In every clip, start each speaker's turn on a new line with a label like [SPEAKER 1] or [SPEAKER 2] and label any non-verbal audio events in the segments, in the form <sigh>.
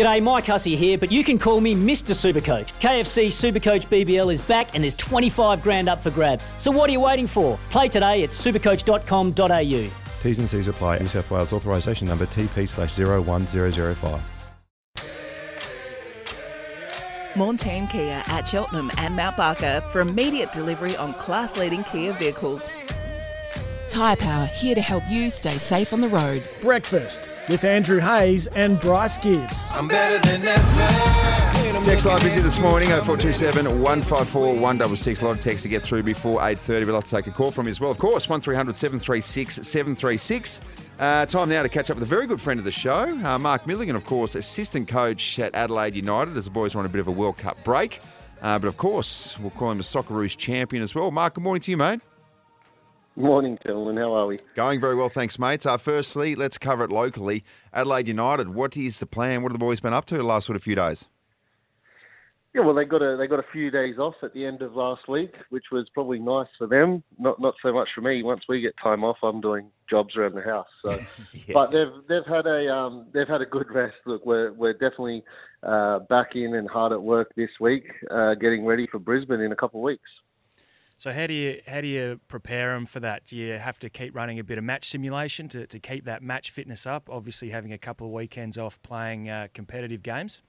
[SPEAKER 1] G'day, Mike Hussey here, but you can call me Mr. Supercoach. KFC Supercoach BBL is back and there's 25 grand up for grabs. So what are you waiting for? Play today at supercoach.com.au.
[SPEAKER 2] T's and C's apply. New South Wales authorisation number TP slash 01005.
[SPEAKER 3] Montane Kia at Cheltenham and Mount Barker for immediate delivery on class leading Kia vehicles.
[SPEAKER 4] Tyre Power here to help you stay safe on the road.
[SPEAKER 5] Breakfast with Andrew Hayes and Bryce Gibbs.
[SPEAKER 6] I'm better than ever.
[SPEAKER 7] Text line busy this morning, 0427 154 166. A lot of text to get through before 8.30. We'd like to take a call from you as well. Of course, 1300 736 736. Uh, time now to catch up with a very good friend of the show, uh, Mark Milligan, of course, assistant coach at Adelaide United as the boys are on a bit of a World Cup break. Uh, but of course, we'll call him a Socceroos champion as well. Mark, good morning to you, mate.
[SPEAKER 8] Morning, gentlemen. How are we?
[SPEAKER 7] Going very well, thanks, mate. Uh, firstly, let's cover it locally. Adelaide United, what is the plan? What have the boys been up to the last sort of few days?
[SPEAKER 8] Yeah, well, they got a they got a few days off at the end of last week, which was probably nice for them. Not not so much for me. Once we get time off, I'm doing jobs around the house. So, <laughs>
[SPEAKER 7] Yeah.
[SPEAKER 8] but they've they've had a um, they've had a good rest. Look, we're we're definitely uh, back in and hard at work this week, uh, getting ready for Brisbane in a couple of weeks.
[SPEAKER 9] So how do you how do you prepare them for that? Do you have to keep running a bit of match simulation to, to keep that match fitness up? Obviously, having a couple of weekends off playing uh, competitive games.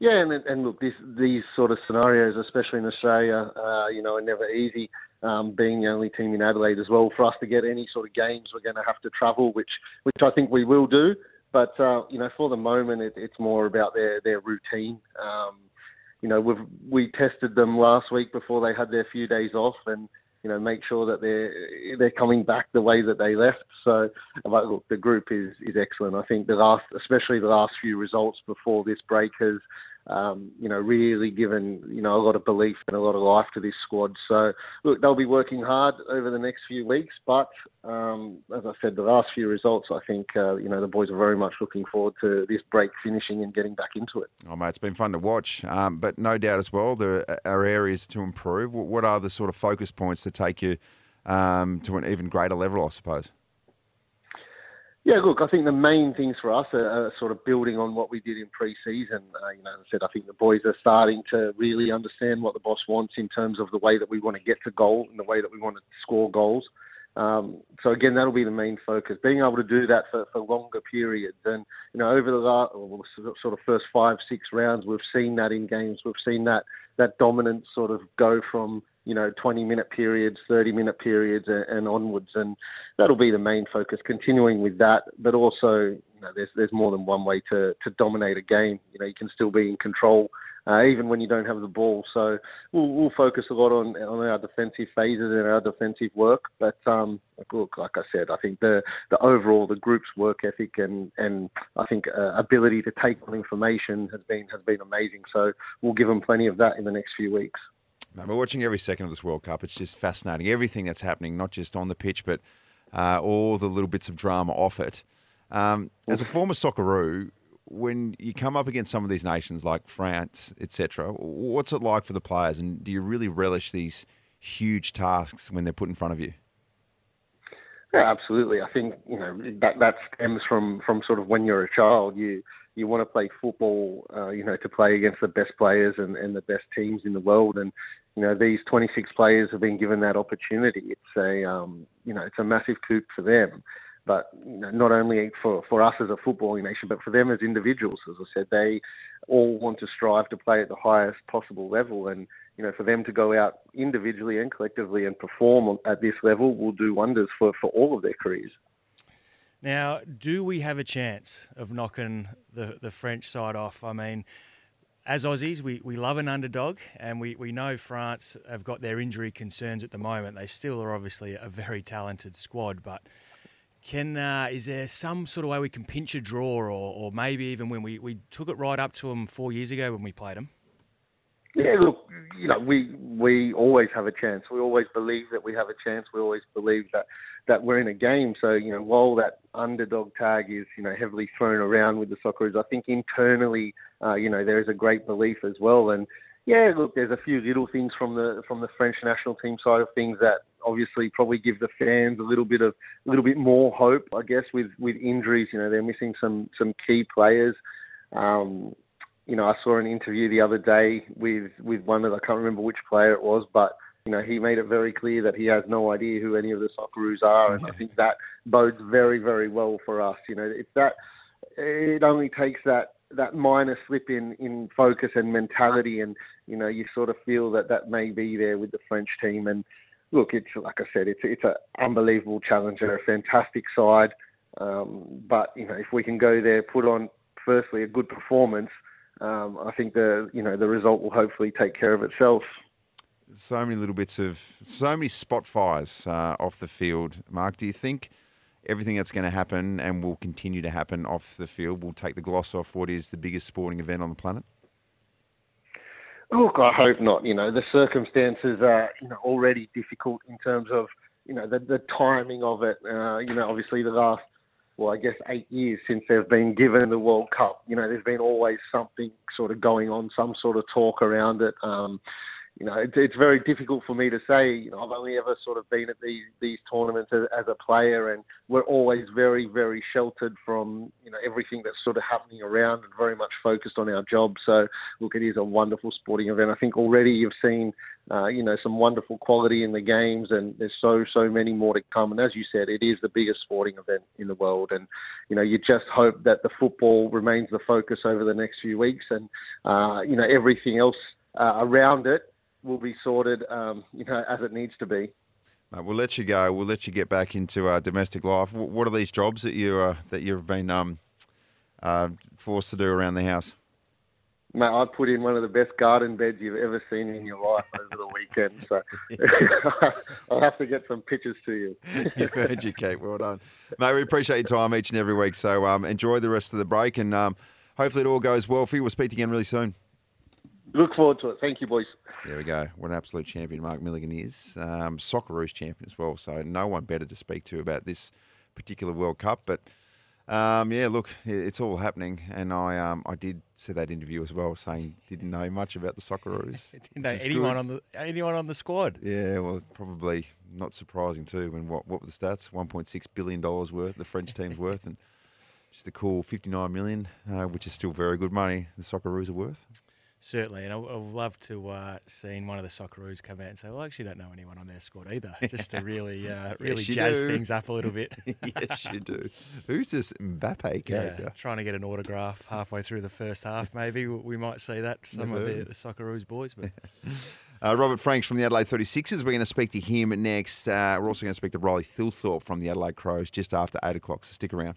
[SPEAKER 8] Yeah, and and look, this, these sort of scenarios, especially in Australia, uh, you know, are never easy. Um, being the only team in Adelaide as well, for us to get any sort of games, we're going to have to travel, which which I think we will do. But uh, you know, for the moment, it, it's more about their their routine. Um, you know, we've we tested them last week before they had their few days off, and you know, make sure that they're they're coming back the way that they left. So, uh, but look, the group is is excellent. I think the last, especially the last few results before this break has. Um, you know, really given you know a lot of belief and a lot of life to this squad. So, look, they'll be working hard over the next few weeks. But um, as I said, the last few results, I think uh, you know the boys are very much looking forward to this break finishing and getting back into it.
[SPEAKER 7] Oh, mate, it's been fun to watch, um, but no doubt as well there are areas to improve. What what are the sort of focus points to take you um, to an even greater level, I suppose?
[SPEAKER 8] Yeah, look, I think the main things for us are, are sort of building on what we did in pre-season. Uh, you know, as I said, I think the boys are starting to really understand what the boss wants in terms of the way that we want to get to goal and the way that we want to score goals. Um, so again, that'll be the main focus. Being able to do that for, for longer periods, and you know, over the last sort of first five, six rounds, we've seen that in games. We've seen that that dominance sort of go from you know 20 minute periods, 30 minute periods, and, and onwards, and that'll be the main focus. Continuing with that, but also you know, there's there's more than one way to to dominate a game. You know, you can still be in control uh, even when you don't have the ball. So we'll, we'll focus a lot on on our defensive phases and our defensive work. But um, look, like I said, I think the the overall the group's work ethic and and I think uh, ability to take on information has been has been amazing. So we'll give them plenty of that in the next few weeks.
[SPEAKER 7] Mate, we're watching every second of this World Cup. It's just fascinating. Everything that's happening, not just on the pitch, but uh, all the little bits of drama off it. Um, as a former Socceroo, when you come up against some of these nations like France, etc., what's it like for the players? And do you really relish these huge tasks when they're put in front of you?
[SPEAKER 8] Yeah, absolutely. I think you know that that stems from from sort of when you're a child. You you want to play football, uh, you know, to play against the best players and, and the best teams in the world. And you know, these 26 players have been given that opportunity. It's a um, you know, it's a massive coup for them. But not only for, for us as a footballing nation, but for them as individuals. As I said, they all want to strive to play at the highest possible level, and you know, for them to go out individually and collectively and perform at this level will do wonders for, for all of their careers.
[SPEAKER 9] Now, do we have a chance of knocking the, the French side off? I mean, as Aussies, we, we love an underdog, and we, we know France have got their injury concerns at the moment. They still are obviously a very talented squad, but can uh, is there some sort of way we can pinch a draw, or, or maybe even when we, we took it right up to them four years ago when we played them?
[SPEAKER 8] Yeah, look, you know, we we always have a chance. We always believe that we have a chance. We always believe that that we're in a game. So you know, while that underdog tag is you know heavily thrown around with the Socceroos, I think internally, uh, you know, there is a great belief as well. And yeah, look, there's a few little things from the from the French national team side of things that obviously probably give the fans a little bit of a little bit more hope, I guess, with with injuries. You know, they're missing some some key players. Um, you know, I saw an interview the other day with with one of I can't remember which player it was, but you know, he made it very clear that he has no idea who any of the Socceroos are, and I think that bodes very, very well for us. You know, it's that it only takes that that minor slip in in focus and mentality, and you know, you sort of feel that that may be there with the French team. And look, it's like I said, it's it's an unbelievable challenger, a fantastic side. Um, but you know, if we can go there, put on firstly a good performance, um, I think the you know the result will hopefully take care of itself
[SPEAKER 7] so many little bits of so many spot fires uh, off the field. Mark, do you think everything that's going to happen and will continue to happen off the field will take the gloss off what is the biggest sporting event on the planet?
[SPEAKER 8] Look, I hope not. You know, the circumstances are you know already difficult in terms of you know the the timing of it. Uh, you know, obviously the last well, I guess eight years since they've been given the World Cup. You know, there's been always something sort of going on, some sort of talk around it. Um, you know, it's, it's very difficult for me to say. You know, I've only ever sort of been at these these tournaments as, as, a player, and we're always very, very sheltered from you know everything that's sort of happening around, and very much focused on our job. So, look, it is a wonderful sporting event. I think already you've seen, uh, you know, some wonderful quality in the games, and there's so so many more to come. And as you said, it is the biggest sporting event in the world, and you know, you just hope that the football remains the focus over the next few weeks, and uh, you know, everything else uh, around it will be sorted, um, you know, as it needs to be.
[SPEAKER 7] Mate, we'll let you go. We'll let you get back into uh, domestic life. What are these jobs that you uh, that you've been um, uh, forced to do around the house?
[SPEAKER 8] Mate, I put in one of the best garden beds you've ever seen in your life over the weekend. So <laughs> <laughs> I'll have to get some pictures to you. <laughs>
[SPEAKER 7] You've heard you, Kate. Well done. Mate, we appreciate your time each and every week. So um, enjoy the rest of the break and um, hopefully it all goes well for you. We'll speak again really soon.
[SPEAKER 8] Look forward to it. Thank you, boys.
[SPEAKER 7] There we go. What an absolute champion Mark Milligan is. Um, Socceroos champion as well. So no one better to speak to about this particular World Cup. But um, yeah, look, it's all happening, and I um, I did see that interview as well, saying didn't know much about the Socceroos. <laughs>
[SPEAKER 9] didn't know anyone good. on the anyone on the squad.
[SPEAKER 7] Yeah, well, probably not surprising too. When what what were the stats? One point six billion dollars worth the French team's worth, and <laughs> just a cool fifty nine million, uh, which is still very good money. The Socceroos are worth.
[SPEAKER 9] Certainly, and I, I would love to uh, seen one of the Socceroos come out and say, "Well, I actually don't know anyone on their squad either," <laughs> just to really, uh, really yes, jazz do. things up a little bit. <laughs>
[SPEAKER 7] yes, you do. Who's this Mbappe <laughs> character?
[SPEAKER 9] Yeah, trying to get an autograph halfway through the first half, maybe we might see that some Never. of the, the Socceroos boys. But
[SPEAKER 7] uh, Robert Franks from the Adelaide 36ers. We're going to speak to him next. Uh, we're also going to speak to Riley Thilthorpe from the Adelaide Crows just after eight o'clock. So stick around.